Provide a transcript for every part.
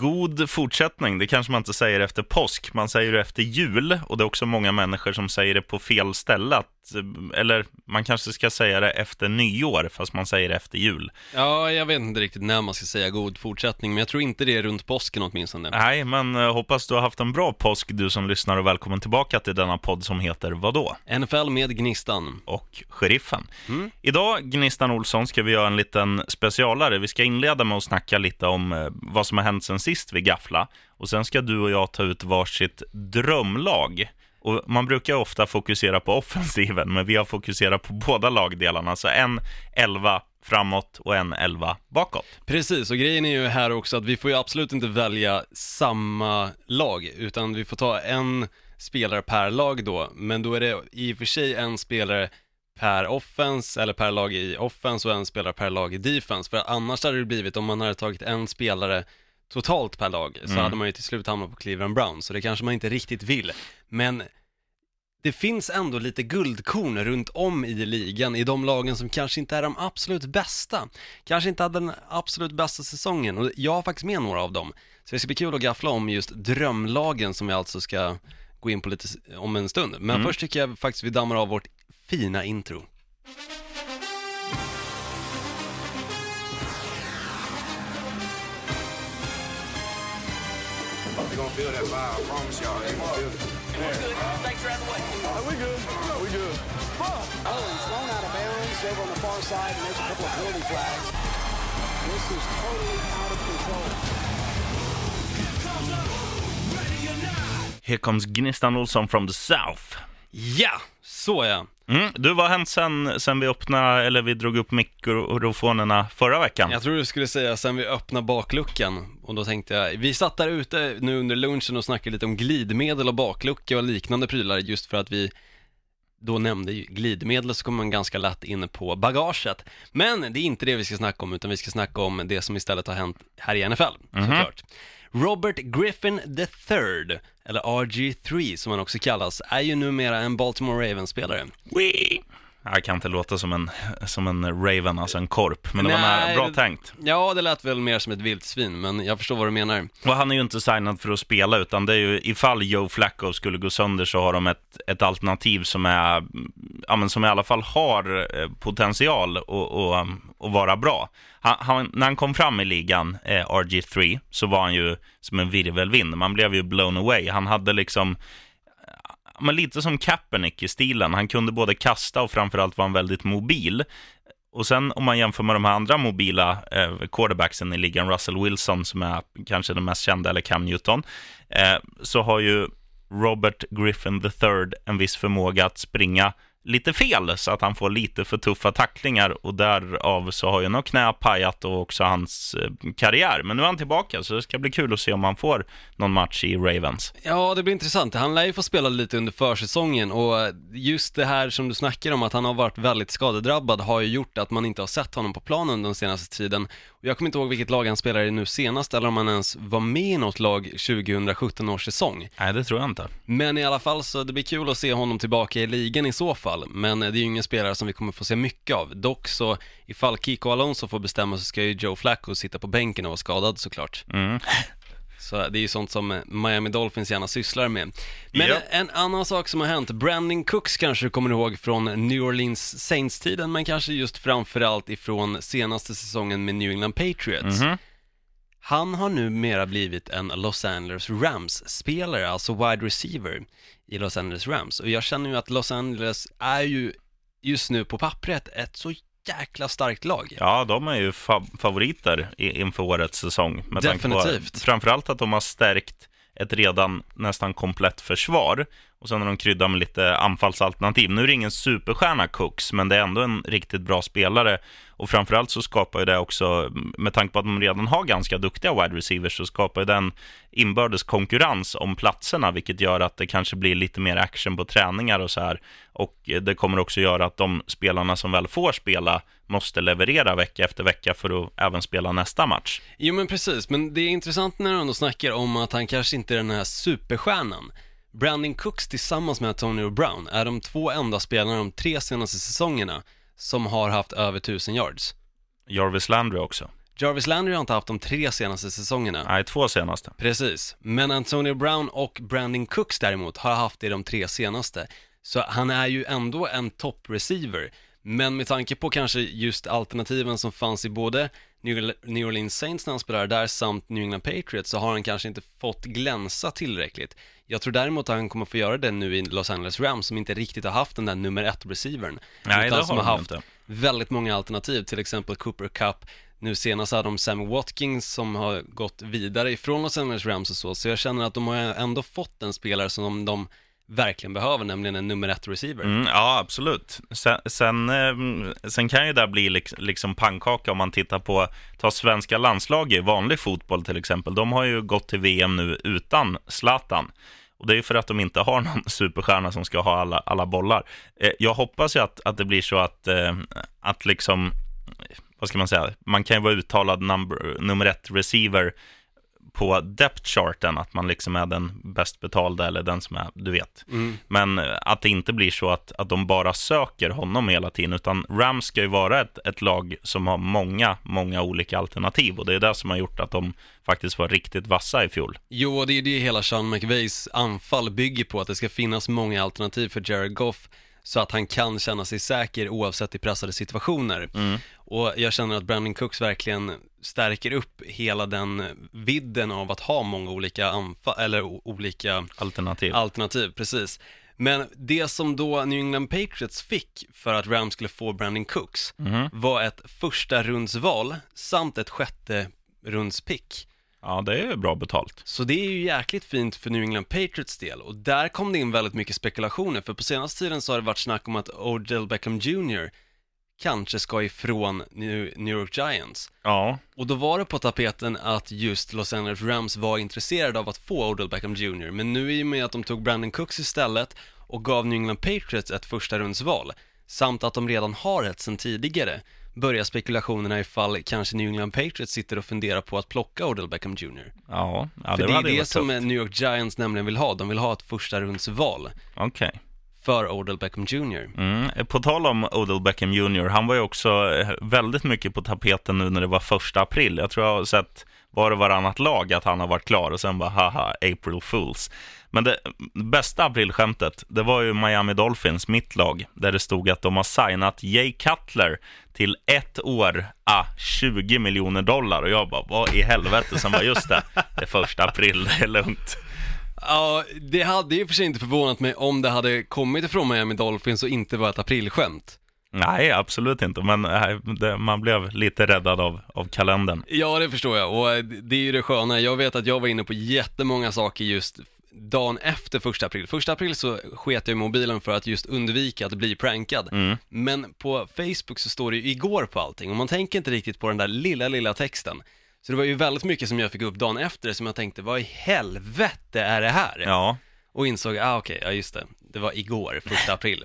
God fortsättning, det kanske man inte säger efter påsk, man säger det efter jul och det är också många människor som säger det på fel ställe. Att, eller man kanske ska säga det efter nyår, fast man säger det efter jul. Ja, jag vet inte riktigt när man ska säga god fortsättning, men jag tror inte det är runt påsken åtminstone. Nej, men eh, hoppas du har haft en bra påsk du som lyssnar och välkommen tillbaka till denna podd som heter vadå? NFL med Gnistan. Och Sheriffen. Mm. Idag, Gnistan Olsson, ska vi göra en liten specialare. Vi ska inleda med att snacka lite om eh, vad som har hänt sen sist sist vi gaffla. Och sen ska du och jag ta ut varsitt drömlag. Och man brukar ofta fokusera på offensiven, men vi har fokuserat på båda lagdelarna. Så en elva framåt och en elva bakåt. Precis, och grejen är ju här också att vi får ju absolut inte välja samma lag, utan vi får ta en spelare per lag då, men då är det i och för sig en spelare per offense, eller per lag i offense och en spelare per lag i defense, för annars hade det blivit, om man hade tagit en spelare totalt per lag, så Mm. hade man ju till slut hamnat på Cleveland Browns, så det kanske man inte riktigt vill. Men det finns ändå lite guldkorn runt om i ligan i de lagen som kanske inte är de absolut bästa. Kanske inte hade den absolut bästa säsongen och jag har faktiskt med några av dem. Så det ska bli kul att gaffla om just drömlagen som vi alltså ska gå in på lite om en stund. Men Mm. först tycker jag faktiskt vi dammar av vårt fina intro. Gonna feel that vibe. I promise y'all. They're gonna feel it. we good. We good. Oh, he's thrown out of bounds over on the far side, and there's a couple of penalty flags. This is totally out of control. Here comes Gnistan Olsson from the South. Ja, så er ja. Mm. Du, vad har hänt sen, sen vi öppnade, eller vi drog upp mikrofonerna förra veckan? Jag tror du skulle säga sen vi öppnade bakluckan och då tänkte jag, vi satt där ute nu under lunchen och snackade lite om glidmedel och baklucka och liknande prylar just för att vi då nämnde ju glidmedel så kommer man ganska lätt in på bagaget. Men det är inte det vi ska snacka om utan vi ska snacka om det som istället har hänt här i NFL, såklart. Robert Griffin III, eller RG3 som han också kallas, är ju numera en Baltimore Ravens-spelare. Wee. Jag kan inte låta som en, som en Raven, alltså en korp, men det var Nej, nära, bra tänkt. Ja, det lät väl mer som ett vildsvin, men jag förstår vad du menar. Och han är ju inte signad för att spela, utan det är ju ifall Joe Flacco skulle gå sönder så har de ett, ett alternativ som är, ja men som i alla fall har eh, potential att och, och vara bra. Han, han, när han kom fram i ligan, eh, RG3, så var han ju som en virvelvind. Man blev ju blown away. Han hade liksom, men lite som Kaepernick i stilen. Han kunde både kasta och framförallt var han väldigt mobil. Och sen om man jämför med de här andra mobila eh, quarterbacksen i ligan, Russell Wilson som är kanske den mest kända, eller Cam Newton, eh, så har ju Robert Griffin III en viss förmåga att springa lite fel så att han får lite för tuffa tacklingar och därav så har ju något knä pajat och också hans eh, karriär. Men nu är han tillbaka så det ska bli kul att se om han får någon match i Ravens. Ja, det blir intressant. Han lär ju få spela lite under försäsongen och just det här som du snackar om att han har varit väldigt skadedrabbad har ju gjort att man inte har sett honom på planen den senaste tiden. Och jag kommer inte ihåg vilket lag han spelar i nu senast eller om han ens var med i något lag 2017 års säsong. Nej, det tror jag inte. Men i alla fall så det blir kul att se honom tillbaka i ligan i så fall. Men det är ju ingen spelare som vi kommer få se mycket av. Dock så, ifall Kiko Alonso får bestämma så ska ju Joe Flacco sitta på bänken och vara skadad såklart. Mm. Så det är ju sånt som Miami Dolphins gärna sysslar med. Men Ja. en annan sak som har hänt, Brandon Cooks kanske du kommer ihåg från New Orleans Saints-tiden, men kanske just framförallt ifrån senaste säsongen med New England Patriots. Mhm. Han har numera blivit en Los Angeles Rams-spelare, alltså wide receiver i Los Angeles Rams. Och jag känner ju att Los Angeles är ju just nu på pappret ett så jäkla starkt lag. Ja, de är ju fa- favoriter inför årets säsong. Med Definitivt. På, framförallt att de har stärkt ett redan nästan komplett försvar. Och sen har de kryddat med lite anfallsalternativ. Nu är det ingen superstjärna Cooks, men det är ändå en riktigt bra spelare. Och framförallt så skapar ju det också, med tanke på att de redan har ganska duktiga wide receivers, så skapar ju den inbördes konkurrens om platserna, vilket gör att det kanske blir lite mer action på träningar och så här. Och det kommer också göra att de spelarna som väl får spela måste leverera vecka efter vecka för att även spela nästa match. Jo men precis, men det är intressant när du ändå snackar om att han kanske inte är den här superstjärnan. Brandon Cooks tillsammans med Antonio Brown är de två enda spelarna de tre senaste säsongerna som har haft över 1000 yards. Jarvis Landry också. Jarvis Landry har inte haft de tre senaste säsongerna. Nej, två senaste. Precis, men Antonio Brown och Brandon Cooks däremot har haft det de tre senaste. Så han är ju ändå en top-receiver. Men med tanke på kanske just alternativen som fanns i både New Orleans Saints när han spelade där samt New England Patriots så har han kanske inte fått glänsa tillräckligt. Jag tror däremot att han kommer få göra det nu i Los Angeles Rams som inte riktigt har haft den där nummer ett-receivern. Nej, utan det som har har de haft inte. väldigt många alternativ, till exempel Cooper Cup. Nu senast hade de Sammy Watkins som har gått vidare ifrån Los Angeles Rams och så, så jag känner att de har ändå fått en spelare som de verkligen behöver, nämligen en nummer ett receiver. Mm, ja, absolut. Sen, sen, ehm, sen kan ju det bli liksom pannkaka om man tittar på, ta svenska landslag i vanlig fotboll till exempel. De har ju gått till VM nu utan Zlatan. Och det är ju för att de inte har någon superstjärna som ska ha alla, alla bollar. Eh, jag hoppas ju att, att det blir så att, eh, att liksom, vad ska man säga, man kan ju vara uttalad number, nummer ett receiver på depth charten, att man liksom är den bäst betalda eller den som är, du vet. Mm. Men eh, att det inte blir så att, att de bara söker honom hela tiden, utan Rams ska ju vara ett, ett lag som har många, många olika alternativ och det är det som har gjort att de faktiskt var riktigt vassa i fjol. Jo, det är det hela Sean McVays anfall bygger på, att det ska finnas många alternativ för Jared Goff så att han kan känna sig säker oavsett i pressade situationer. Och jag känner att Brandon Cooks verkligen stärker upp hela den vidden av att ha många olika anfall, eller olika Alternativ. alternativ, precis. Men det som då New England Patriots fick för att Rams skulle få Brandon Cooks var ett första rundsval samt ett sjätte rundspick. Ja, det är bra betalt. Så det är ju jäkligt fint för New England Patriots del och där kom det in väldigt mycket spekulationer för på senaste tiden så har det varit snack om att Odell Beckham Jr kanske ska ifrån New York Giants. Ja, Och då var det på tapeten att just Los Angeles Rams var intresserade av att få Odell Beckham Jr. Men nu i och med att de tog Brandon Cooks istället och gav New England Patriots ett första rundsval samt att de redan har ett sedan tidigare börjar spekulationerna ifall kanske New England Patriots sitter och funderar på att plocka Odell Beckham Jr. ja, ja För det, är det som tufft. New York Giants nämligen vill ha, de vill ha ett första rundsval Okej för Odell Beckham Jr. Mm. På tal om Odell Beckham Jr, han var ju också eh, väldigt mycket på tapeten nu när det var första april. Jag tror jag har sett var och varannat lag att han har varit klar och sen bara haha, April Fools. Men det bästa aprilskämtet, det var ju Miami Dolphins, mitt lag, där det stod att de har signat Jay Cutler till ett år, ah, 20 miljoner dollar. Och jag bara, vad i helvete? Sen bara, just det, det är första april, det är lugnt. Ja, det hade ju för sig inte förvånat mig om det hade kommit ifrån Miami Dolphins och inte var ett aprilskämt. Nej, absolut inte, men det, man blev lite räddad av, av kalendern. Ja, det förstår jag och eh, det är ju det sköna. Jag vet att jag var inne på jättemånga saker just dagen efter första april. Första april så sket jag i mobilen för att just undvika att bli prankad. Men på Facebook så står det ju igår på allting och man tänker inte riktigt på den där lilla, lilla texten. Så det var ju väldigt mycket som jag fick upp dagen efter som jag tänkte, vad i helvete är det här? Ja, Och insåg, ah okej, ja just det, det var igår, första april.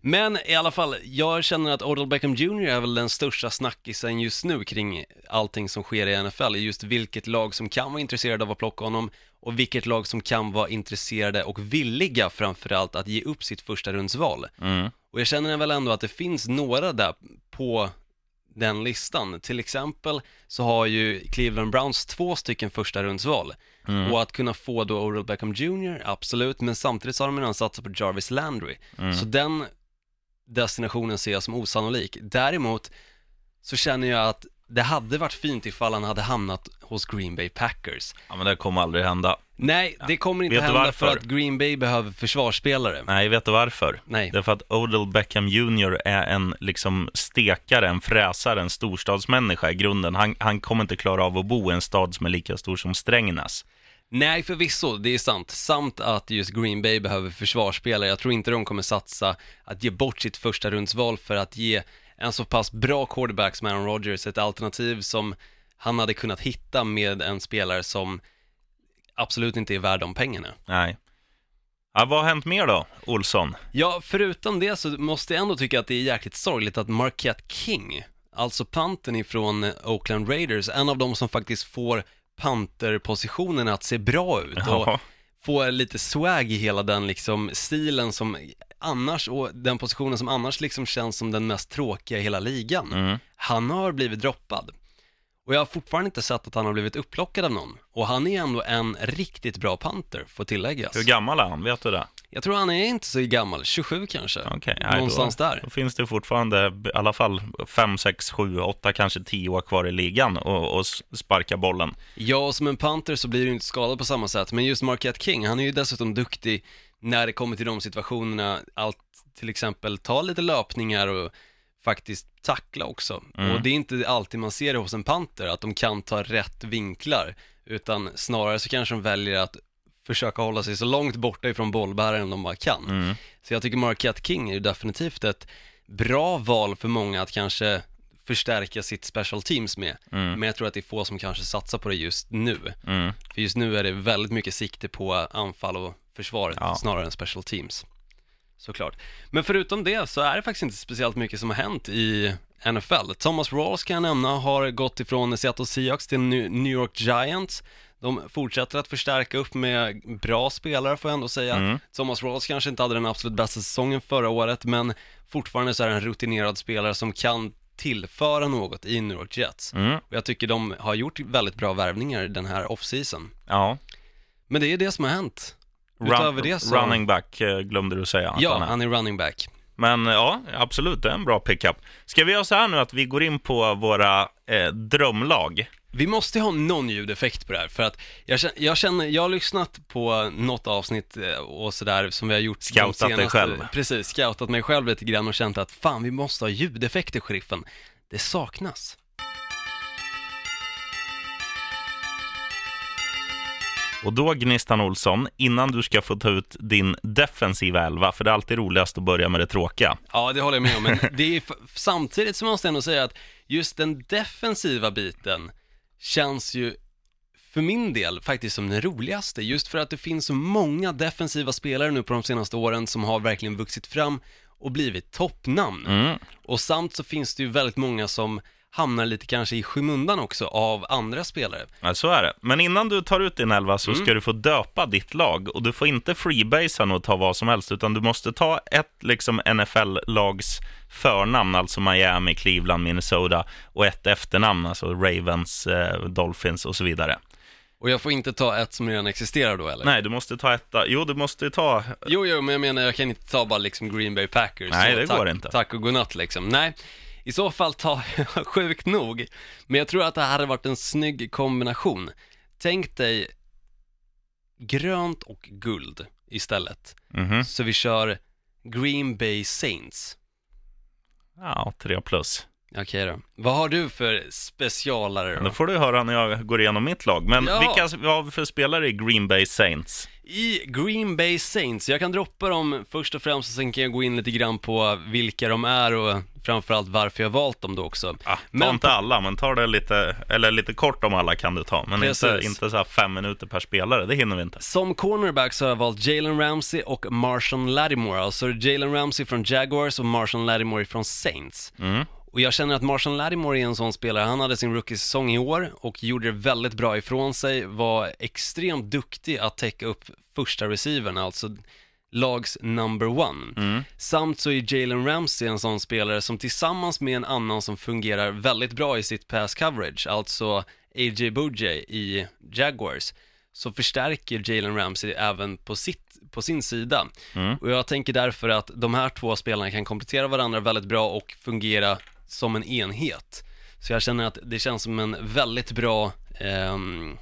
Men i alla fall, jag känner att Odell Beckham Jr är väl den största snackisen just nu kring allting som sker i NFL, just vilket lag som kan vara intresserade av att plocka honom och vilket lag som kan vara intresserade och villiga framförallt att ge upp sitt första rundsval. mm. Och jag känner väl ändå att det finns några där på den listan. Till exempel så har ju Cleveland Browns två stycken första rundsval. Och att kunna få då Odell Beckham Jr, absolut, men samtidigt så har de redan satsat på Jarvis Landry. Så den destinationen ser jag som osannolik. Däremot så känner jag att det hade varit fint ifall han hade hamnat hos Green Bay Packers. ja men det kommer aldrig hända. Nej, det kommer inte Vet hända för varför? att Green Bay behöver försvarsspelare. Nej, vet du varför? Nej. Därför att Odell Beckham Jr är en liksom stekare, en fräsare, en storstadsmänniska i grunden. Han, han kommer inte klara av att bo i en stad som är lika stor som Strängnäs. Nej, förvisso, det är sant. Samt att just Green Bay behöver försvarsspelare. Jag tror inte de kommer satsa att ge bort sitt första rundsval för att ge en så pass bra quarterback som Aaron Rodgers ett alternativ som han hade kunnat hitta med en spelare som absolut inte är värd de pengarna. Nej. Ja, vad har hänt mer då, Olsson? Ja, förutom det så måste jag ändå tycka att det är jäkligt sorgligt att Marquette King, alltså panten ifrån Oakland Raiders, en av de som faktiskt får panterpositionen att se bra ut och. Få lite swag i hela den liksom stilen som annars, och den positionen som annars liksom känns som den mest tråkiga i hela ligan. Mm. Han har blivit droppad. Och jag har fortfarande inte sett att han har blivit upplockad av någon. Och han är ändå en riktigt bra panter, får tilläggas. Hur gammal är han? Vet du det? Jag tror han är inte så gammal, 27 kanske. Nej, Någonstans då, där. Då finns det fortfarande i alla fall 5, 6, 7, 8, kanske 10 år kvar i ligan och, och sparka bollen. Ja, och som en panter så blir du inte skadad på samma sätt, men just Marquette King, han är ju dessutom duktig när det kommer till de situationerna, allt till exempel ta lite löpningar och faktiskt tackla också. Mm. Och det är inte alltid man ser det hos en panter, att de kan ta rätt vinklar, utan snarare så kanske de väljer att försöka hålla sig så långt borta ifrån bollbäraren de bara kan. Mm. Så jag tycker Marquette King är ju definitivt ett bra val för många att kanske förstärka sitt special teams med. Mm. Men jag tror att det är få som kanske satsar på det just nu. Mm. För just nu är det väldigt mycket sikte på anfall och försvar Ja. snarare än special teams. Såklart. Men förutom det så är det faktiskt inte speciellt mycket som har hänt i NFL. Thomas Rawls kan jag nämna har gått ifrån Seattle Seahawks till New New York Giants. De fortsätter att förstärka upp med bra spelare får jag ändå säga. Mm. Thomas Rawls kanske inte hade den absolut bästa säsongen förra året, men fortfarande så är det en rutinerad spelare som kan tillföra något i New York Jets. Mm. Och jag tycker de har gjort väldigt bra värvningar den här offseason. Ja. Men det är det som har hänt. Utöver det så... Running back eh, glömde du säga. Ja, han är. han är running back. Men ja, absolut, det är en bra pickup. Ska vi göra så här nu att vi går in på våra eh, drömlag? Vi måste ha någon ljudeffekt på det här, för att jag känner, jag, känner, jag har lyssnat på något avsnitt eh, och sådär som vi har gjort Scoutat dig själv. Precis, scoutat mig själv lite grann och känt att fan, vi måste ha ljudeffekter, sheriffen. Det saknas. Och då, Gnistan Olsson, innan du ska få ta ut din defensiva elva, för det är alltid roligast att börja med det tråkiga. Ja, det håller jag med om, men det är, samtidigt så måste jag ändå säga att just den defensiva biten känns ju för min del faktiskt som den roligaste, just för att det finns så många defensiva spelare nu på de senaste åren som har verkligen vuxit fram och blivit toppnamn. Mm. Och samt så finns det ju väldigt många som hamnar lite kanske i skymundan också av andra spelare. Ja, så är det. Men innan du tar ut din elva så ska du få döpa ditt lag och du får inte freebasea och ta vad som helst, utan du måste ta ett liksom NFL-lags förnamn, alltså Miami, Cleveland, Minnesota och ett efternamn, alltså Ravens, eh, Dolphins och så vidare. Och jag får inte ta ett som redan existerar då eller? Nej, du måste ta ett, jo du måste ta, Jo, jo, men jag menar jag kan inte ta bara liksom Green Bay Packers. Nej, det tack, går inte. Tack och godnatt liksom. Nej, i så fall tar jag sjukt nog. Men jag tror att det här hade varit en snygg kombination. Tänk dig grönt och guld istället. mhm, Så vi kör Green Bay Saints. Ja, tre plus. Okej då. Vad har du för specialare då? Då får du höra när jag går igenom mitt lag. Men Ja. vilka har vi för spelare i Green Bay Saints? I Green Bay Saints, jag kan droppa dem först och främst och sen kan jag gå in lite grann på vilka de är och framförallt varför jag valt dem då också. Ah, ta Men inte alla, men ta det lite, eller lite kort om alla kan du ta. Men inte, inte så här fem minuter per spelare, det hinner vi inte. Som cornerback så har jag valt Jalen Ramsey och Marshawn Lattimore, alltså Jalen Ramsey från Jaguars och Marshawn Lattimore från Saints. Mm. Och jag känner att Marshawn Lattimore är en sån spelare, han hade sin rookie-säsong i år och gjorde det väldigt bra ifrån sig, var extremt duktig att täcka upp första receivern, alltså lags number one. Mm. Samt så är Jalen Ramsey en sån spelare som tillsammans med en annan som fungerar väldigt bra i sitt pass coverage, alltså A.J. Bouye i Jaguars, så förstärker Jalen Ramsey även på, sitt, på sin sida. Mm. Och jag tänker därför att de här två spelarna kan komplettera varandra väldigt bra och fungera som en enhet. Så jag känner att det känns som en väldigt bra ehm,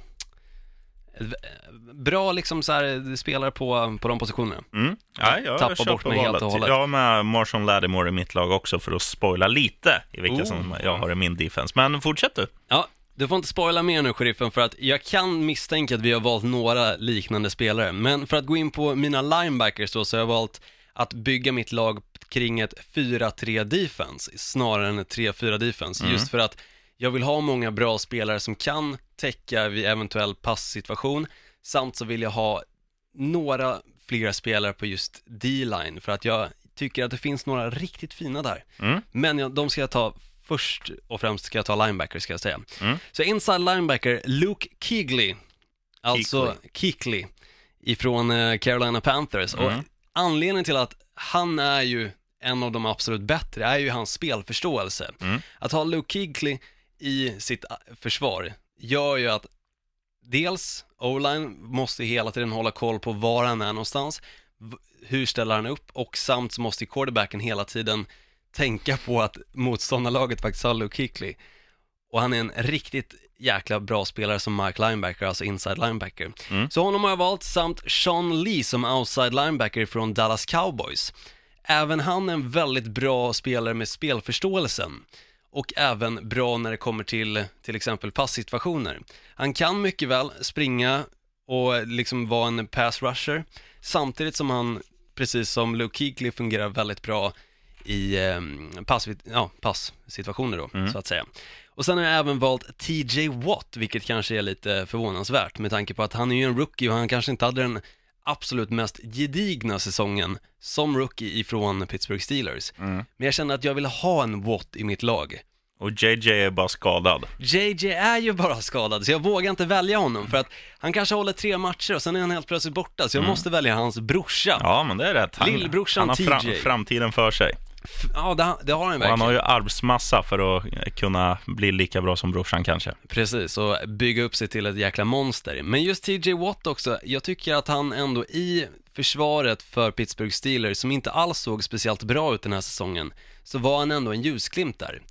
Bra liksom så här, spelare på, på de positionerna. Mm. Ja, jag Tappa bort mig helt och hållet. Jag har med Marshawn Lattimore i mitt lag också för att spoila lite i vilka Oh. som jag har i min defense. Men fortsätt du. Ja, du får inte spoila mer nu, sheriffen, för att jag kan misstänka att vi har valt några liknande spelare. Men för att gå in på mina linebackers då, så har jag valt att bygga mitt lag kring ett 4-3 defense, snarare än ett 3-4 defense. Mm. Just för att jag vill ha många bra spelare som kan täcka vid eventuell passsituation, samt så vill jag ha några fler spelare på just D-line, för att jag tycker att det finns några riktigt fina där. Mm. Men jag, de ska jag ta först och främst ska jag ta linebacker ska jag säga. Mm. Så inside linebacker, Luke Kuechly, alltså Kuechly, ifrån eh, Carolina Panthers. Och Mm. Anledningen till att han är ju en av de absolut bättre är ju hans spelförståelse. Mm. Att ha Luke Kuechly i sitt äh, försvar gör ju att dels O-line måste hela tiden hålla koll på var han är någonstans, hur ställer han upp och samt så måste quarterbacken hela tiden tänka på att motståndarlaget faktiskt har Luke Kuechly. Och han är en riktigt jäkla bra spelare som Mark Linebacker, alltså inside linebacker. Mm. Så honom har jag valt, samt Sean Lee som outside linebacker från Dallas Cowboys. Även han är en väldigt bra spelare med spelförståelsen och även bra när det kommer till till exempel passsituationer. Han kan mycket väl springa och liksom vara en pass rusher samtidigt som han, precis som Luke Kuechly, fungerar väldigt bra i eh, pass, ja, passsituationer då, så att säga. Och sen har jag även valt TJ Watt, vilket kanske är lite förvånansvärt med tanke på att han är ju en rookie och han kanske inte hade den absolut mest gedigna säsongen som rookie ifrån Pittsburgh Steelers. Men jag kände att jag ville ha en Watt i mitt lag. Och JJ är bara skadad. JJ är ju bara skadad, så jag vågar inte välja honom för att han kanske håller tre matcher och sen är han helt plötsligt borta, så jag måste välja hans brorsa. Ja, men det är rätt. Han, Lillbrorsan han har TJ. framtiden för sig. Ja, det, det har han Och han verkligen. har ju arvsmassa för att kunna bli lika bra som brorsan kanske. Precis, och bygga upp sig till ett jäkla monster. Men just TJ Watt också, jag tycker att han ändå i försvaret för Pittsburgh Steelers, som inte alls såg speciellt bra ut den här säsongen, så var han ändå en ljusglimt där.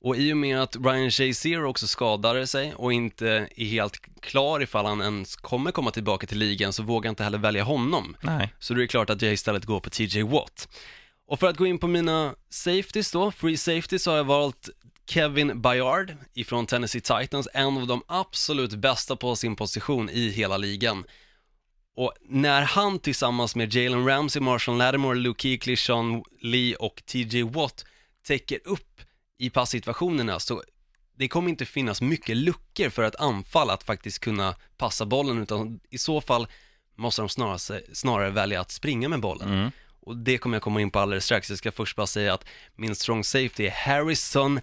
Och i och med att Ryan Shazier också skadade sig och inte är helt klar ifall han ens kommer komma tillbaka till ligan så vågar jag inte heller välja honom. Nej. Så då är det klart att jag istället går på TJ Watt. Och för att gå in på mina safeties då, free safeties, så har jag valt Kevin Bayard ifrån Tennessee Titans, en av de absolut bästa på sin position i hela ligan. Och när han tillsammans med Jalen Ramsey, Marshall Lattimore, Luke Kuechly, Sean Lee och TJ Watt täcker upp i passsituationerna så det kommer inte finnas mycket luckor för ett anfall att faktiskt kunna passa bollen utan i så fall måste de snarare, snarare välja att springa med bollen. Mm. Och det kommer jag komma in på alldeles strax. Jag ska först bara säga att min strong safety är Harrison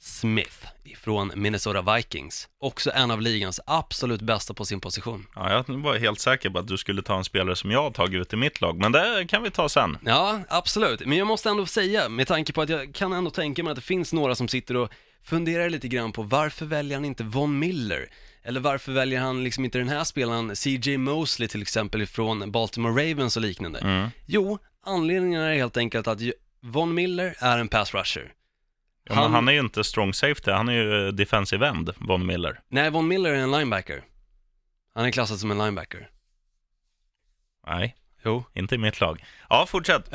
Smith från Minnesota Vikings. Också en av ligans absolut bästa på sin position. Ja, jag var helt säker på att du skulle ta en spelare som jag har tagit ut i mitt lag, men det kan vi ta sen. Ja, absolut. Men jag måste ändå säga, med tanke på att jag kan ändå tänka mig att det finns några som sitter och funderar lite grann på varför väljer han inte Von Miller? Eller varför väljer han liksom inte den här spelaren, CJ Mosley till exempel från Baltimore Ravens och liknande? Mm. Jo, anledningen är helt enkelt att Von Miller är en pass rusher. Ja, Han- han är ju inte strong safety, han är ju defensive end, Von Miller. Nej, Von Miller är en linebacker. Han är klassad som en linebacker. Nej, Jo. inte i mitt lag. Ja, fortsätt.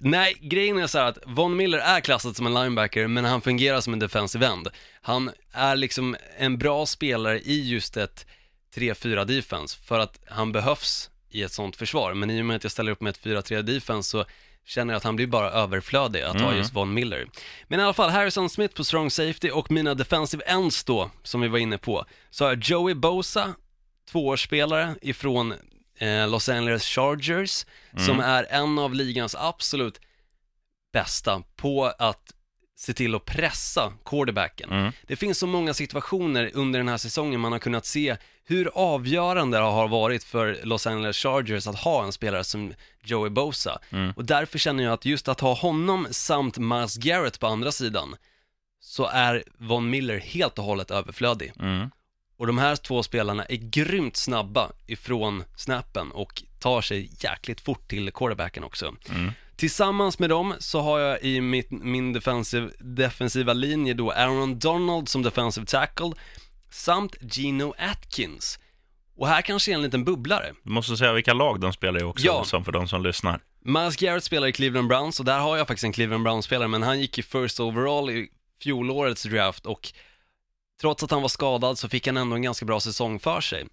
Nej, grejen är så här att Von Miller är klassad som en linebacker, men han fungerar som en defensive end. Han är liksom en bra spelare i just ett 3-4 defense, för att han behövs i ett sånt försvar. Men i och med att jag ställer upp med ett 4-3 defense så känner jag att han blir bara överflödig att ha Mm. just Von Miller. Men i alla fall, Harrison Smith på strong safety och mina defensive ends då, som vi var inne på, så har jag Joey Bosa, tvåårsspelare ifrån Los Angeles Chargers, som är en av ligans absolut bästa på att se till att pressa quarterbacken. Mm. Det finns så många situationer under den här säsongen man har kunnat se hur avgörande det har varit för Los Angeles Chargers att ha en spelare som Joey Bosa. Mm. Och därför känner jag att just att ha honom samt Miles Garrett på andra sidan så är Von Miller helt och hållet överflödig. Mm. Och de här två spelarna är grymt snabba ifrån snappen och tar sig jäkligt fort till quarterbacken också. Mm. Tillsammans med dem så har jag i mitt, min defensiv, defensiva linje då Aaron Donald som defensive tackle samt Gino Atkins. Och här kanske är en liten bubblare. Du måste säga vilka lag de spelar i också, Ja. som för de som lyssnar. Miles Garrett spelar i Cleveland Browns och där har jag faktiskt en Cleveland Browns-spelare men han gick i first overall i fjolårets draft och trots att han var skadad så fick han ändå en ganska bra säsong för sig.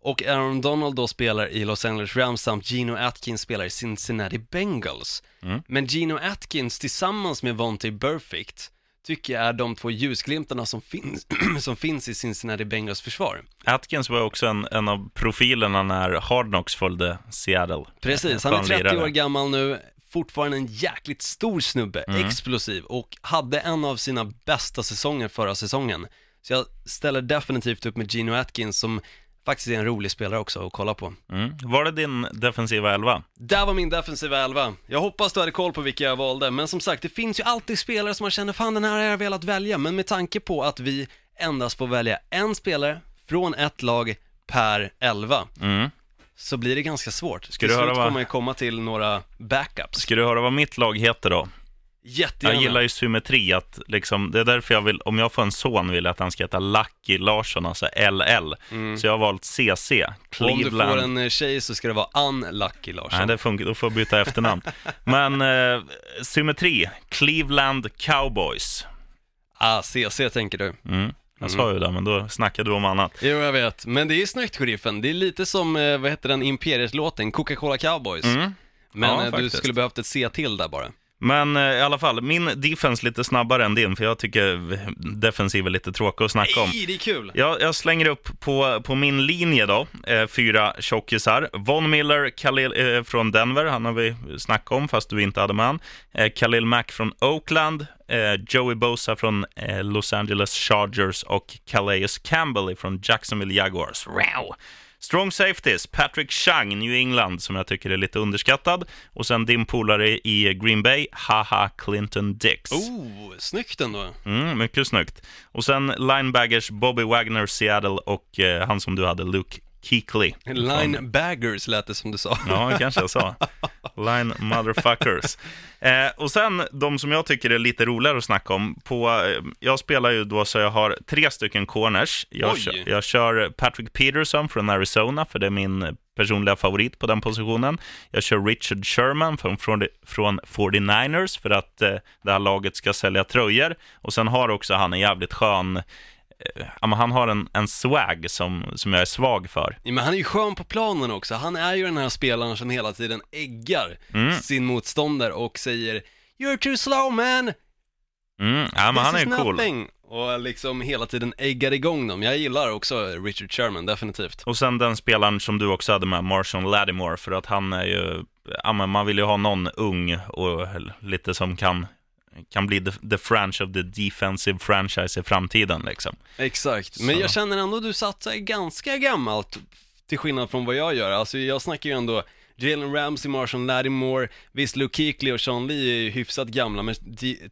Och Aaron Donald då spelar i Los Angeles Rams samt Gino Atkins spelar i Cincinnati Bengals. Mm. Men Gino Atkins tillsammans med Vontae Burfict tycker jag är de två ljusglimtarna som finns, som finns i Cincinnati Bengals försvar. Atkins var också en, en av profilerna när Hard Knocks följde Seattle. Precis, han är Skön 30 lirare. år gammal nu, fortfarande en jäkligt stor snubbe, Mm. explosiv och hade en av sina bästa säsonger förra säsongen. Så jag ställer definitivt upp med Gino Atkins som faktiskt är en rolig spelare också att kolla på. Mm. Var det din defensiva elva? Där var min defensiva elva. Jag hoppas du hade koll på vilka jag valde, men som sagt, det finns ju alltid spelare som man känner, fan den här har jag velat välja, men med tanke på att vi endast får välja en spelare från ett lag per elva, Mm. så blir det ganska svårt. Ska Till du höra slut vad- får man ju komma till några backups. Ska du höra vad mitt lag heter då? Jättegärna. Jag gillar ju symmetri, att liksom, det är därför jag vill, om jag får en son vill jag att han ska heta Lucky Larsson, alltså LL. Så jag har valt CC, Mm. om du Cleveland. får en eh, tjej så ska det vara Unlucky Larsson. Nej, det funkar, då får jag byta efternamn. Men eh, symmetri, Cleveland Cowboys. Ah, CC tänker du. Mm. Jag sa ju det, men då snackade du om annat. Jo, jag vet. Men det är snyggt, sheriffen. Det är lite som, eh, vad heter den, Imperiet-låten, Coca-Cola Cowboys. Mm. Men Ja, eh, du faktiskt. skulle behövt ett C till där bara. Men eh, i alla fall, min defense lite snabbare än din, för jag tycker defensiv är lite tråkig att snacka om. Nej, det är kul! Jag, jag slänger upp på, på min linje då, eh, fyra tjockisar. Von Miller Khalil, eh, från Denver, han har vi snackat om fast du inte hade med han. Khalil Mack från Oakland, Joey Bosa från Los Angeles Chargers och Calais Campbell från Jacksonville Jaguars. Wow. Strong safeties, Patrick Chung, New England, som jag tycker är lite underskattad. Och sen din polare i Green Bay, haha Clinton Dix. Oh, snyggt ändå. Mm, mycket snyggt. Och sen linebaggers Bobby Wagner, Seattle och eh, han som du hade, Luke Kuechly. Linebaggers lät det som du sa. Ja, kanske jag sa. Line motherfuckers. Eh, och sen de som jag tycker är lite roligare att snacka om. På, eh, jag spelar ju då så jag har tre stycken corners. Jag, Oj. kör, jag kör Patrick Peterson från Arizona, för det är min personliga favorit på den positionen. Jag kör Richard Sherman från, från, från 49ers för att eh, det här laget ska sälja tröjor. Och sen har också han en jävligt skön han har en, en swag som, som jag är svag för. Ja, men han är ju skön på planen också. Han är ju den här spelaren som hela tiden äggar Mm. sin motståndare och säger You're too slow man! Mm, ja, men This han är is ju cool. nothing! Och liksom hela tiden äggar igång dem. Jag gillar också Richard Sherman, definitivt. Och sen den spelaren som du också hade med, Marshall Lattimore, för att han är ju, ja men man vill ju ha någon ung och lite som kan, kan bli the, the franchise of the defensive franchise i framtiden liksom. Exakt, men Så. jag känner ändå att du satsar ganska gammalt till skillnad från vad jag gör. Alltså jag snackar ju ändå Jalen Ramsey, Marshall Lattimore, visst Luke Kuechly och Sean Lee är ju hyfsat gamla, men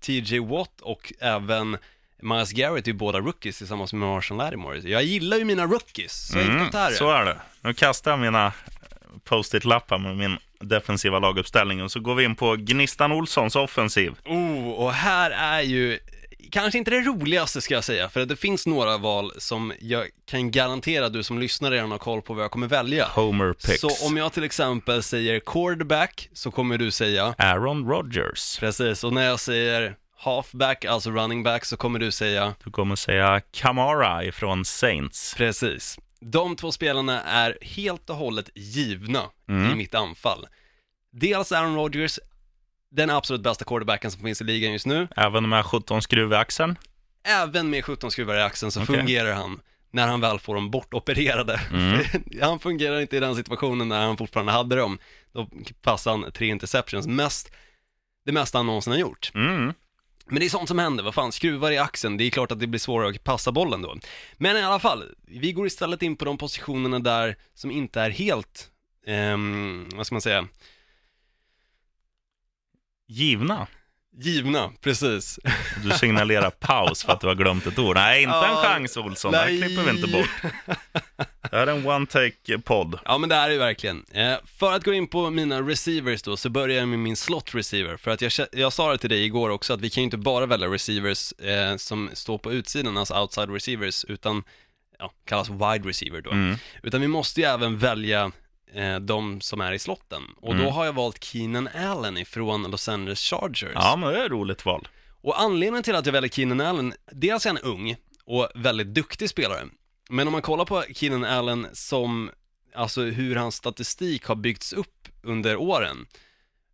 TJ Watt och även Miles Garrett är ju båda rookies tillsammans med Marshall Lattimore. Jag gillar ju mina rookies, så enkelt är det. Mm, så är det. Nu kastar jag mina post-it-lappar med min defensiva laguppställning och så går vi in på Gnistan Olssons offensiv. Oh, och här är ju kanske inte det roligaste ska jag säga, för det finns några val som jag kan garantera du som lyssnar redan har koll på vad jag kommer välja. Homer picks. Så om jag till exempel säger quarterback så kommer du säga Aaron Rodgers. Precis, och när jag säger halfback, alltså running back, så kommer du säga Du kommer säga Kamara ifrån Saints. precis. De två spelarna är helt och hållet givna Mm. i mitt anfall. Dels Aaron Rodgers, den absolut bästa quarterbacken som finns i ligan just nu. Även med 17 skruv i axeln. Även med 17 skruvar i axeln så Okej. fungerar han när han väl får dem bortopererade. Mm. han fungerar inte i den situationen när han fortfarande hade dem. Då passade han tre interceptions, mest, det mesta han någonsin har gjort. Mm. Men det är sånt som händer, vad fan, skruvar i axeln, det är klart att det blir svårare att passa bollen då. Men i alla fall, vi går istället in på de positionerna där som inte är helt, ehm, vad ska man säga, Givna givna, precis. Du signalerar paus för att du har glömt ett ord. Nej, inte en Ja, chans Olsson. Det här klipper vi inte bort. Det här är en one-take-podd. Ja men det är det verkligen. Eh, för att gå in på mina receivers då, så börjar jag med min slot receiver. För att jag, jag sa det till dig igår också, att vi kan ju inte bara välja receivers eh, som står på utsidan, alltså outside receivers, utan, ja, kallas wide receiver då. Mm. Utan vi måste ju även välja eh, de som är i slotten. Och då Mm. har jag valt Keenan Allen ifrån Los Angeles Chargers. Ja, men det är ett roligt val. Och anledningen till att jag väljer Keenan Allen, dels är han ung och väldigt duktig spelare. Men om man kollar på Keenan Allen som, alltså hur hans statistik har byggts upp under åren.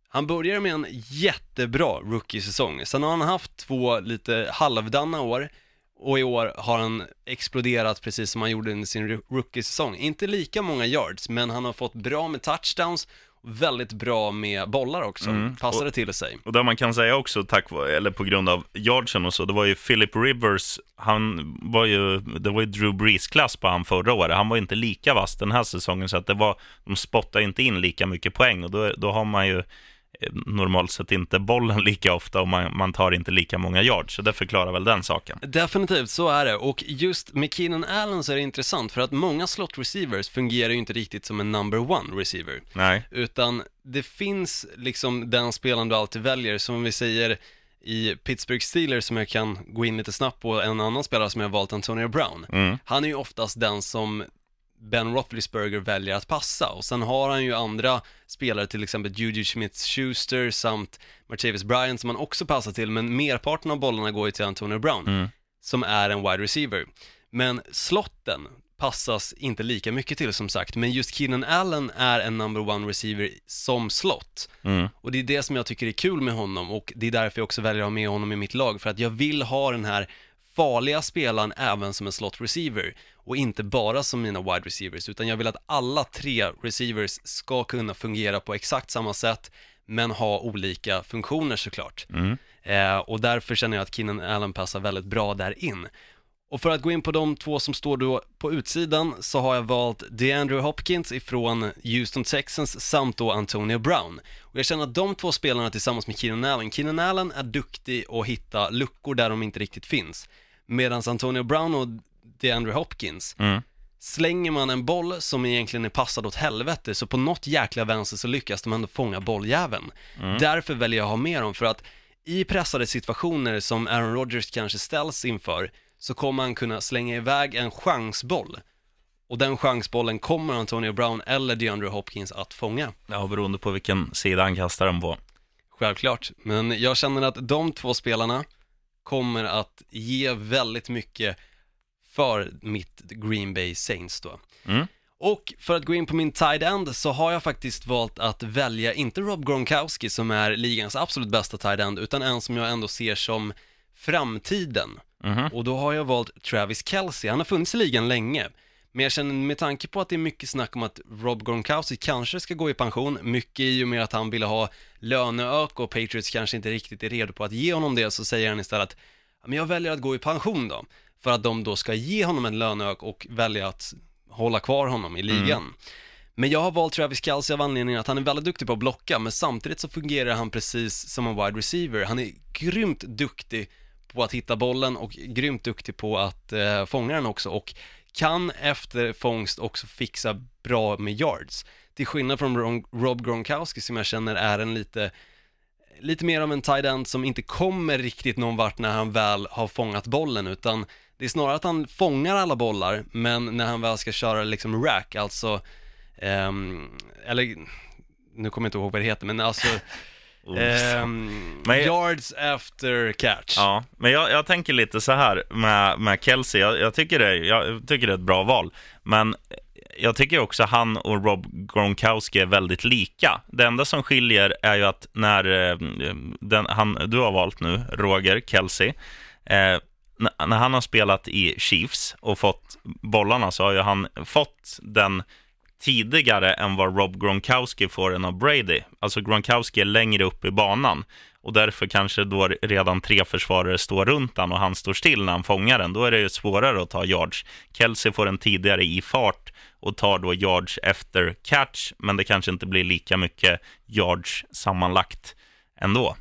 Han börjar med en jättebra rookie-säsong. Sen har han haft två lite halvdana år och i år har han exploderat precis som han gjorde under sin ro- rookie-säsong. Inte lika många yards, men han har fått bra med touchdowns Väldigt bra med bollar också, Mm. passade Och- till sig. Och det man kan säga också, tack vare, eller på grund av yardsen och så, det var ju Philip Rivers, han var ju, det var ju Drew Brees-klass på han förra året. Han var ju inte lika vass den här säsongen, så att det var, de spottade inte in lika mycket poäng och då, då har man ju normalt sett inte bollen lika ofta och man, man tar inte lika många yards, så det förklarar väl den saken. Definitivt, så är det. Och just med Keenan Allen så är det intressant för att många slot receivers fungerar ju inte riktigt som en number one receiver. Nej. Utan det finns liksom den spelaren du alltid väljer, som vi säger i Pittsburgh Steelers som jag kan gå in lite snabbt på, en annan spelare som jag har valt, Antonio Brown. Mm. Han är ju oftast den som Ben Roethlisberger väljer att passa och sen har han ju andra spelare, till exempel Juju Smith-Schuster samt Martavis Bryant som han också passar till, men merparten av bollarna går ju till Antonio Brown, Mm. som är en wide receiver. Men slotten passas inte lika mycket till som sagt, men just Keenan Allen är en number one receiver som slott. Mm. Och det är det som jag tycker är kul med honom och det är därför jag också väljer att ha med honom i mitt lag, för att jag vill ha den här farliga spelaren även som en slot receiver och inte bara som mina wide receivers, utan jag vill att alla tre receivers ska kunna fungera på exakt samma sätt, men ha olika funktioner såklart. Mm. Eh, och därför känner jag att Keenan Allen passar väldigt bra där in. Och för att gå in på de två som står då på utsidan så har jag valt DeAndre Hopkins ifrån Houston Texans samt då Antonio Brown. Och jag känner att de två spelarna tillsammans med Keenan Allen, Keenan Allen är duktig att hitta luckor där de inte riktigt finns. Medan Antonio Brown och DeAndre Hopkins, Mm. slänger man en boll som egentligen är passad åt helvete så på något jäkla vänster så lyckas de ändå fånga bolljäveln. Därför väljer jag att ha med dem för att i pressade situationer som Aaron Rodgers kanske ställs inför så kommer han kunna slänga iväg en chansboll och den chansbollen kommer Antonio Brown eller DeAndre Hopkins att fånga. Ja, beroende på vilken sida han kastar den på. Självklart, men jag känner att de två spelarna kommer att ge väldigt mycket för mitt Green Bay Saints då. Mm. Och för att gå in på min tight end så har jag faktiskt valt att välja, inte Rob Gronkowski som är ligans absolut bästa tight end, utan en som jag ändå ser som framtiden. Mhm. Och då har jag valt Travis Kelce, han har funnits i ligan länge. Men jag känner med tanke på att det är mycket snack om att Rob Gronkowski kanske ska gå i pension, mycket i och med att han ville ha löneök och Patriots kanske inte riktigt är redo på att ge honom det, så säger han istället "Ja, men jag väljer att gå i pension då, för att de då ska ge honom en löneök och välja att hålla kvar honom i ligan. Men jag har valt Travis Kelce av anledningen att han är väldigt duktig på att blocka, men samtidigt så fungerar han precis som en wide receiver. Han är grymt duktig på att hitta bollen och grymt duktig på att eh, fånga den också och kan efter fångst också fixa bra med yards. Till skillnad från Rob Gronkowski som jag känner är en lite, lite mer av en tight end som inte kommer riktigt någon vart när han väl har fångat bollen utan det är snarare att han fångar alla bollar men när han väl ska köra liksom rack, alltså, um, eller nu kommer jag inte ihåg vad det heter men alltså ehm, Men yards after catch. Ja, men jag, jag tänker lite så här med, med Kelsey. Jag, jag, tycker det, jag tycker det är ett bra val. Men jag tycker också han och Rob Gronkowski är väldigt lika. Det enda som skiljer är ju att när eh, den, han, du har valt nu, Roger Kelsey, eh, när han har spelat i Chiefs och fått bollarna så har ju han fått den tidigare än vad Rob Gronkowski får den av Brady. Alltså Gronkowski är längre upp i banan och därför kanske då redan tre försvarare står runt han och han står still när han fångar den. Då är det ju svårare att ta yards. Kelsey får den tidigare i fart och tar då yards efter catch, men det kanske inte blir lika mycket yards sammanlagt ändå.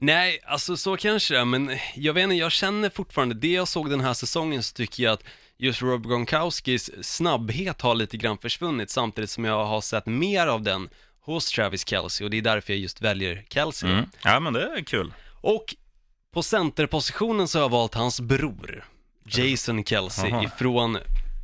Nej, alltså så kanske det är, men jag vet inte, jag känner fortfarande, det jag såg den här säsongen så tycker jag att just Rob Gronkowskis snabbhet har lite grann försvunnit samtidigt som jag har sett mer av den hos Travis Kelce och det är därför jag just väljer Kelce. Mm. Ja, men det är kul. Och på centerpositionen så har jag valt hans bror, Jason Kelce ifrån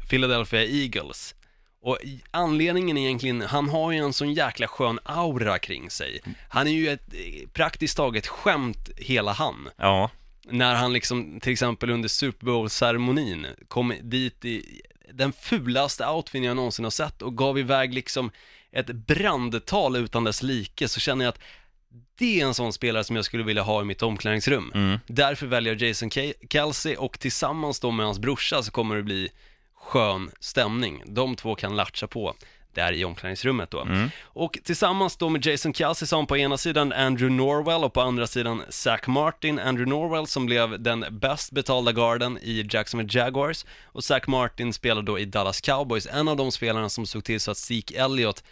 Philadelphia Eagles. Och anledningen är egentligen, han har ju en sån jäkla skön aura kring sig. Han är ju ett eh, praktiskt taget skämt hela han. Ja, När han liksom, till exempel under Super Bowl-ceremonin, kom dit i den fulaste outfiten jag någonsin har sett och gav iväg liksom ett brandtal utan dess like, så känner jag att det är en sån spelare som jag skulle vilja ha i mitt omklädningsrum. Mm. Därför väljer jag Jason Ke- Kelsey och tillsammans då med hans brorsa så kommer det bli skön stämning. De två kan latcha på. där i omklädningsrummet då. Mm. Och tillsammans då med Jason Kelsey som på ena sidan Andrew Norwell och på andra sidan Zach Martin. Andrew Norwell som blev den bäst betalda garden i Jacksonville Jaguars och Zach Martin spelar då i Dallas Cowboys, en av de spelarna som såg till så att Zeke Elliott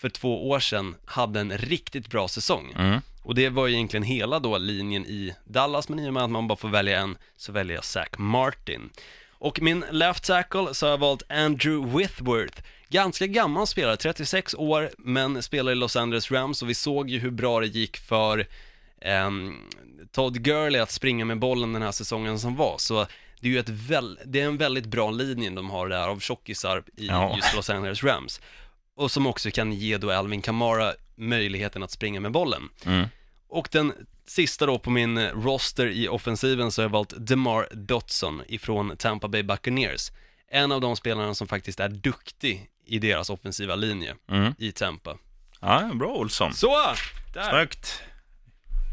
för två år sedan hade en riktigt bra säsong. Mm. Och det var ju egentligen hela då linjen i Dallas, men i och med att man bara får välja en så väljer jag Zach Martin. Och min left tackle så har jag valt Andrew Whitworth. Ganska gammal spelare, 36 år, men spelar i Los Angeles Rams och vi såg ju hur bra det gick för ehm, Todd Gurley att springa med bollen den här säsongen som var. Så det är ju ett väl, det är en väldigt bra linje de har där av tjockisar i Ja. just Los Angeles Rams. Och som också kan ge då Alvin Kamara möjligheten att springa med bollen. Mm. Och den sista då på min roster i offensiven så har jag valt DeMar Dotson ifrån Tampa Bay Buccaneers. En av de spelarna som faktiskt är duktig i deras offensiva linje Mm. i Tampa. Ja, bra Olsson. Så! Där Snyggt.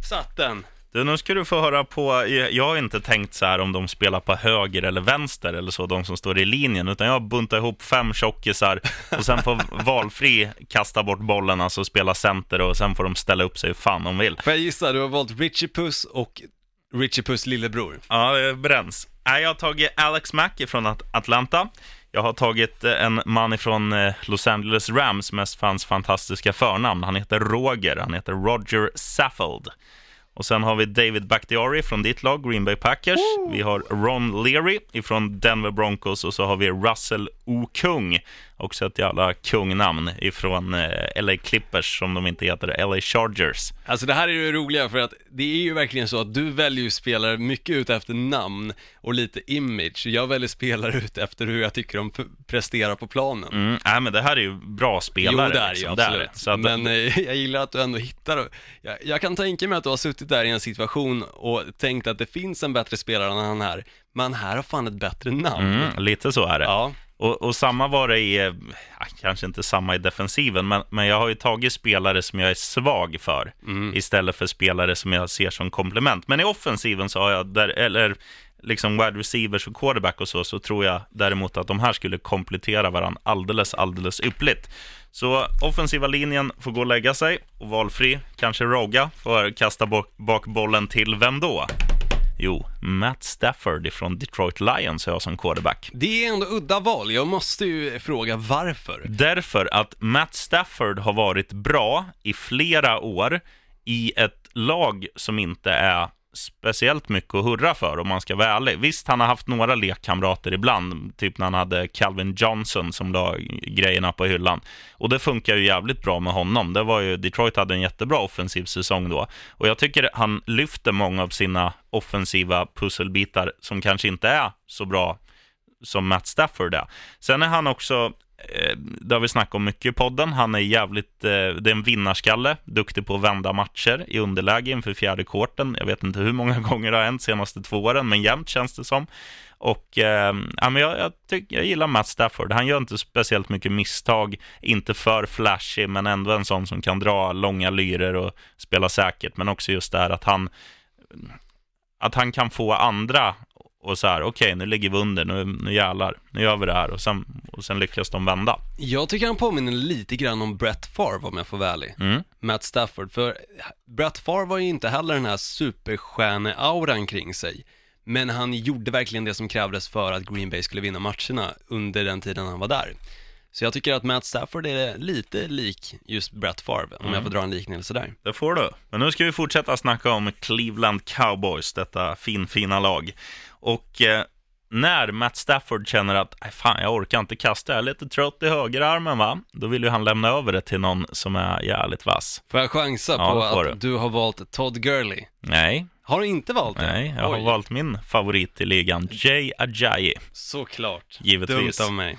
satt den! Du, nu ska du få höra på, jag har inte tänkt så här om de spelar på höger eller vänster eller så, de som står i linjen, utan jag har buntat ihop fem tjockisar och sen får valfri kasta bort bollen, alltså spela center och sen får de ställa upp sig hur fan de vill. Får jag gissa, du har valt Richie Puss och Richie Puss lillebror. Ja, det bränns. Nej, Jag har tagit Alex Mack från At- Atlanta. Jag har tagit eh, en man ifrån eh, Los Angeles Rams, mest för hans fantastiska förnamn. Han heter Roger, han heter Roger Saffold. Och sen har vi David Bakhtiari från ditt lag, Green Bay Packers. Vi har Ron Leary ifrån Denver Broncos och så har vi Russell Okung, också ett jävla kungnamn, ifrån eh, LA Clippers, som de inte heter, LA Chargers. Alltså det här är ju roliga för att det är ju verkligen så att du väljer ju spelare mycket ut efter namn och lite image. Jag väljer spelare ut efter hur jag tycker de presterar på planen. Mm, nej, men det här är ju bra spelare. Jo, det är ju liksom. Är absolut. Så att, Men eh, jag gillar att du ändå hittar, jag, jag kan tänka mig att du har suttit där i en situation och tänkt att det finns en bättre spelare än han här, men här har fan ett bättre namn. Mm, lite så är det. Ja, Och, och samma var det i, eh, ja, kanske inte samma i defensiven, men, men jag har ju tagit spelare som jag är svag för, istället för spelare som jag ser som komplement. Men i offensiven så har jag, där, eller liksom wide receivers och quarterback och så, så tror jag däremot att de här skulle komplettera varandra alldeles, alldeles yppligt. Så offensiva linjen får gå och lägga sig och valfri, kanske Roga, får kasta bak, bak bollen till vem då? Jo, Matt Stafford från Detroit Lions har jag som quarterback. det är ändå udda val. Jag måste ju fråga varför. Därför att Matt Stafford har varit bra i flera år i ett lag som inte är speciellt mycket att hurra för om man ska vara ärlig. Visst, han har haft några lekkamrater ibland, typ när han hade Calvin Johnson som la grejerna på hyllan. Och det funkar ju jävligt bra med honom. Det var ju, Detroit hade en jättebra offensiv säsong då. Och jag tycker han lyfter många av sina offensiva pusselbitar som kanske inte är så bra som Matt Stafford är. Sen är han också, Eh, det har vi snackat om mycket i podden, han är jävligt, eh, det är en vinnarskalle, duktig på att vända matcher i underläge inför fjärde korten. Jag vet inte hur många gånger det har hänt senaste två åren, men jämnt känns det som. Och eh, ja, men jag, jag, tyck, jag gillar Matt Stafford. Han gör inte speciellt mycket misstag, inte för flashy, men ändå en sån som kan dra långa lyror och spela säkert. Men också just det här att han, att han kan få andra och så här, okej, nu ligger vi under, nu, nu jävlar, nu gör vi det här och sen, och sen lyckas de vända. Jag tycker han påminner lite grann om Brett Favre om jag får vara ärlig. Mm. Matt Stafford, för Brett Favre var ju inte heller den här superstjärne-auran kring sig. Men han gjorde verkligen det som krävdes för att Green Bay skulle vinna matcherna under den tiden han var där. Så jag tycker att Matt Stafford är lite lik just Brett Favre, om jag får dra en liknelse där. Det får du. Men nu ska vi fortsätta snacka om Cleveland Cowboys, detta fin, fina lag. Och eh, när Matt Stafford känner att "Nej, fan, jag orkar inte kasta, jag är lite trött i högerarmen va? Då vill ju han lämna över det till någon som är jävligt vass. Får jag chansa Ja, på att du har valt Todd Gurley? Nej, Har du inte valt det? nej, jag har Oj, valt min favorit i ligan, Jay Ajayi. Såklart. Givetvis. Dumt av mig.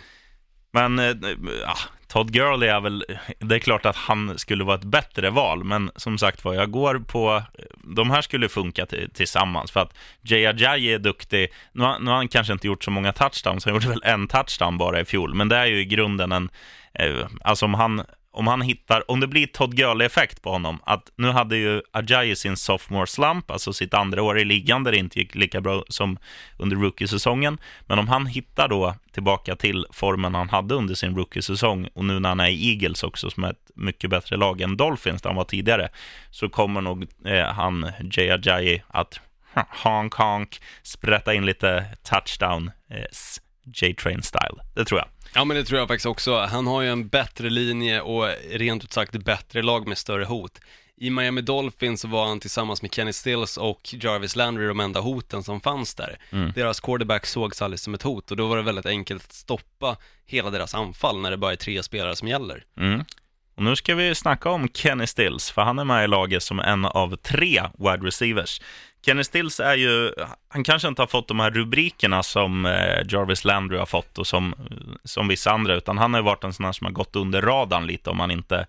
Men eh, ja, Todd Gurley är väl, det är klart att han skulle vara ett bättre val, men som sagt var, jag går på, de här skulle funka tillsammans, för att Jay Ajayi är duktig, nu har, nu har han kanske inte gjort så många touchdowns, han gjorde väl en touchdown bara i fjol, men det är ju i grunden en, eh, alltså om han om han hittar, om det blir Todd Gurley-effekt på honom, att nu hade ju Ajayi sin sophomore slump, alltså sitt andra år i ligan där det inte gick lika bra som under rookie-säsongen, men om han hittar då tillbaka till formen han hade under sin rookie-säsong och nu när han är i Eagles också, som är ett mycket bättre lag än Dolphins där han var tidigare, så kommer nog eh, han, Jay Ajayi, att honk honk, sprätta in lite touchdown, eh, J-Train style. Det tror jag. Ja men det tror jag faktiskt också. Han har ju en bättre linje och rent ut sagt bättre lag med större hot. I Miami Dolphins så var han tillsammans med Kenny Stills och Jarvis Landry de enda hoten som fanns där. Deras quarterback sågs aldrig som ett hot och då var det väldigt enkelt att stoppa hela deras anfall när det bara är tre spelare som gäller. Mm. Och nu ska vi snacka om Kenny Stills, för han är med i laget som en av tre wide receivers. Kenny Stills är ju, han kanske inte har fått de här rubrikerna som eh, Jarvis Landry har fått och som, som vissa andra, utan han har ju varit en sån här som har gått under radarn lite om man inte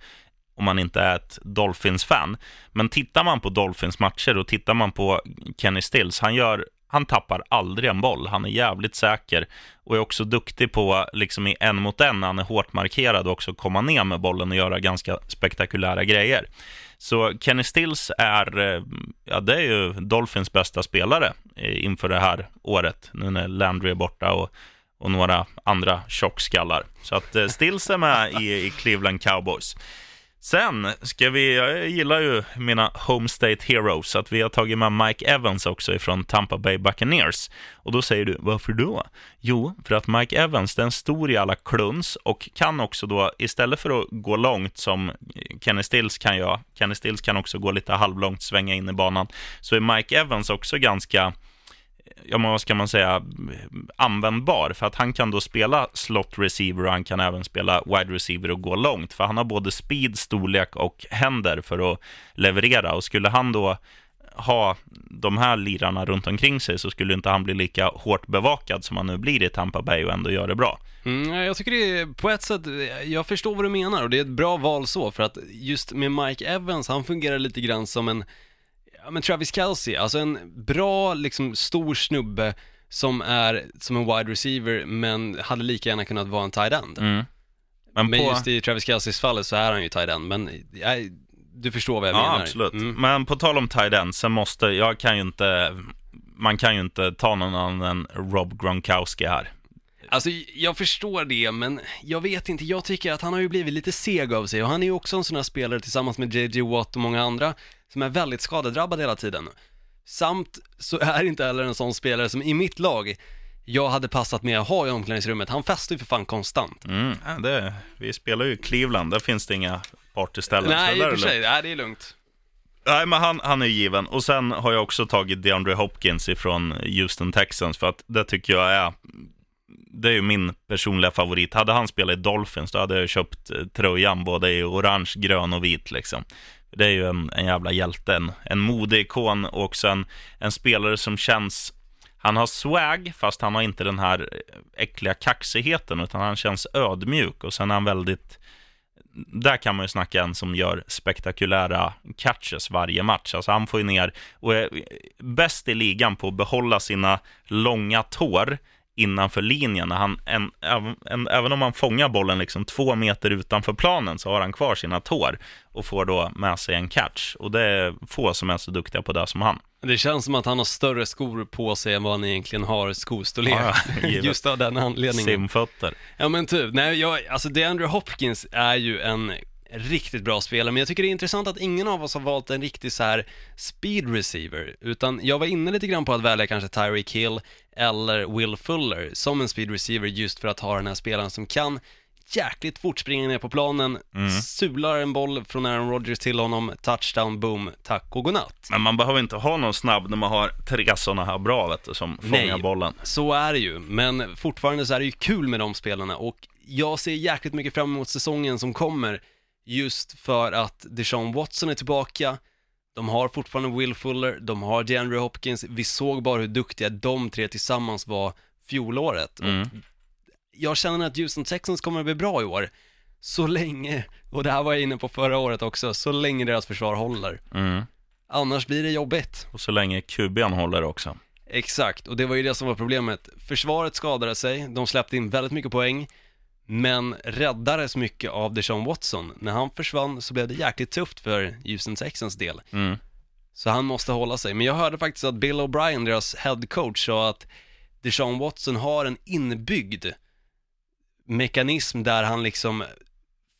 om man inte är ett Dolphins-fan. Men tittar man på Dolphins matcher och tittar man på Kenny Stills, han gör han tappar aldrig en boll. Han är jävligt säker och är också duktig på, liksom i en mot en, när han är hårt markerad, och också komma ner med bollen och göra ganska spektakulära grejer. Så Kenny Stills är, eh, ja det är ju Dolphins bästa spelare eh, inför det här året, nu när Landry är borta och, och några andra tjockskallar. Så att eh, Stills är med i, i Cleveland Cowboys. Sen ska vi, jag gillar ju mina Home State Heroes, så att vi har tagit med Mike Evans också ifrån Tampa Bay Buccaneers. Och då säger du, varför då? Jo, för att Mike Evans, den stor i alla kluns och kan också då, istället för att gå långt som Kenny Stills kan göra, Kenny Stills kan också gå lite halvlångt, svänga in i banan, så är Mike Evans också ganska ja, men vad ska man säga, användbar. För att han kan då spela slot receiver och han kan även spela wide receiver och gå långt. För han har både speed, storlek och händer för att leverera. Och skulle han då ha de här lirarna runt omkring sig så skulle inte han bli lika hårt bevakad som han nu blir i Tampa Bay och ändå gör det bra. Mm, jag tycker det är på ett sätt, jag förstår vad du menar och det är ett bra val så för att just med Mike Evans, han fungerar lite grann som en, ja men Travis Kelce, alltså en bra liksom stor snubbe som är som en wide receiver men hade lika gärna kunnat vara en tight end. Mm. Men, Men på... just i Travis Kelces fallet så är han ju tight end, men jag, du förstår vad jag Ja, menar. absolut. Mm. Men på tal om tight end, så måste, jag kan ju inte, man kan ju inte ta någon annan än Rob Gronkowski här. Alltså, jag förstår det, men jag vet inte, jag tycker att han har ju blivit lite seg av sig och han är ju också en sån här spelare tillsammans med JJ Watt och många andra som är väldigt skadedrabbad hela tiden. Samt så är inte heller en sån spelare som i mitt lag jag hade passat med att ha i omklädningsrummet. Han festar ju för fan konstant. Mm, ja, det, vi spelar ju i Cleveland, där finns det inga partyställen. Nej, i och för är sig, nej det är lugnt. Nej, men han, han är given. Och sen har jag också tagit DeAndre Hopkins ifrån Houston Texans, för att det tycker jag är det är ju min personliga favorit. Hade han spelat i Dolphins, då hade jag köpt eh, tröjan både i orange, grön och vit. Liksom. Det är ju en, en jävla hjälte, en, en modeikon och också en, en spelare som känns... Han har swag, fast han har inte den här eh, äckliga kaxigheten, utan han känns ödmjuk och sen är han väldigt... Där kan man ju snacka en som gör spektakulära catches varje match. Alltså han får ju ner och är bäst i ligan på att behålla sina långa tår innanför linjen. När han, en, även, en, även om han fångar bollen liksom två meter utanför planen så har han kvar sina tår och får då med sig en catch. Och det är få som är så duktiga på det som han. Det känns som att han har större skor på sig än vad han egentligen har skostorlek. Ja. Just av den anledningen. Simfötter. Ja men typ, nej jag, alltså DeAndre Hopkins är ju en riktigt bra spelare, men jag tycker det är intressant att ingen av oss har valt en riktig så här speed receiver, utan jag var inne lite grann på att välja kanske Tyreek Hill eller Will Fuller som en speed receiver just för att ha den här spelaren som kan jäkligt fort springa ner på planen, sular en boll från Aaron Rodgers till honom, touchdown, boom, tack och godnatt. Men man behöver inte ha någon snabb när man har tre sådana här bra vet du, som fångar Nej. bollen. Så är det ju, men fortfarande så är det ju kul med de spelarna och jag ser jäkligt mycket fram emot säsongen som kommer just för att Deshaun Watson är tillbaka, de har fortfarande Will Fuller, de har DeAndre Hopkins, vi såg bara hur duktiga de tre tillsammans var fjolåret. Mm. Jag känner att Houston Texans kommer att bli bra i år, så länge, och det här var jag inne på förra året också, så länge deras försvar håller. Mm. Annars blir det jobbigt. Och så länge QB'n håller också. Exakt, och det var ju det som var problemet. Försvaret skadade sig, de släppte in väldigt mycket poäng, men räddades mycket av Deshaun Watson. När han försvann så blev det jäkligt tufft för Houston Texans del. Mm. Så han måste hålla sig. Men jag hörde faktiskt att Bill O'Brien, deras head coach, sa att Deshaun Watson har en inbyggd mekanism där han liksom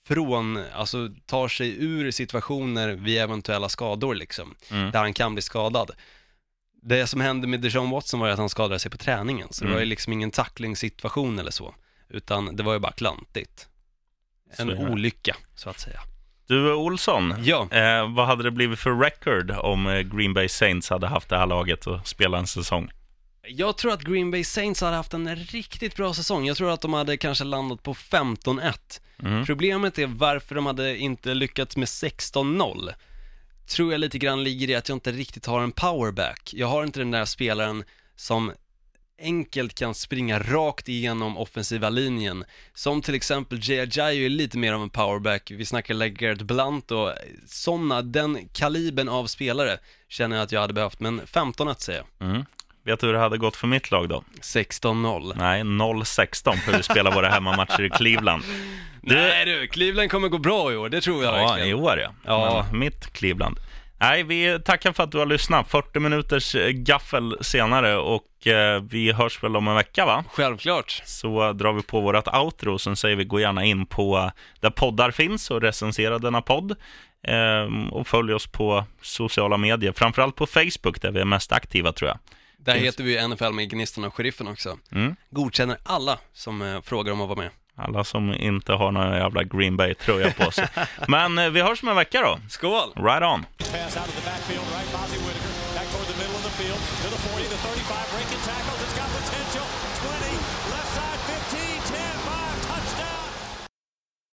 från, alltså tar sig ur situationer vid eventuella skador liksom, Mm. där han kan bli skadad. Det som hände med Deshaun Watson var att han skadade sig på träningen, så det Mm. var ju liksom ingen tacklingssituation eller så, utan det var ju bara klantigt. En olycka, så att säga. Du, Olsson, Ja, eh, vad hade det blivit för record om eh, Green Bay Saints hade haft det här laget och spelat en säsong? Jag tror att Green Bay Saints hade haft en riktigt bra säsong. Jag tror att de hade kanske landat på 15-1. Mm. Problemet är varför de hade inte lyckats med 16-0. Tror jag lite grann ligger i att jag inte riktigt har en powerback. Jag har inte den där spelaren som enkelt kan springa rakt igenom offensiva linjen. Som till exempel Jay Ajayi är lite mer av en powerback. Vi snackar LeGarrette Blunt och sådana, den kalibern av spelare känner jag att jag hade behövt. Men 15-1 säger jag. Mm. Vet du hur det hade gått för mitt lag då? 16-0. Nej, 0-16 för vi spelar våra hemmamatcher i Cleveland. Du- Nej du, Cleveland kommer gå bra i år, det tror jag Ja, verkligen. i år ja. Ja. Men mitt Cleveland. Nej, vi tackar för att du har lyssnat. 40 minuters eh, gaffel senare och eh, vi hörs väl om en vecka va? Självklart. Så drar vi på vårt outro och sen säger vi gå gärna in på där poddar finns och recensera denna podd. Ehm, och följ oss på sociala medier, framförallt på Facebook där vi är mest aktiva tror jag. Där heter vi NFL med Gnistan och Sheriffen också. Mm. Godkänner alla som eh, frågar om att vara med. Alla som inte har någon jävla Green Bay-tröja på sig. Men eh, vi hörs om en vecka då. Skål! Right on!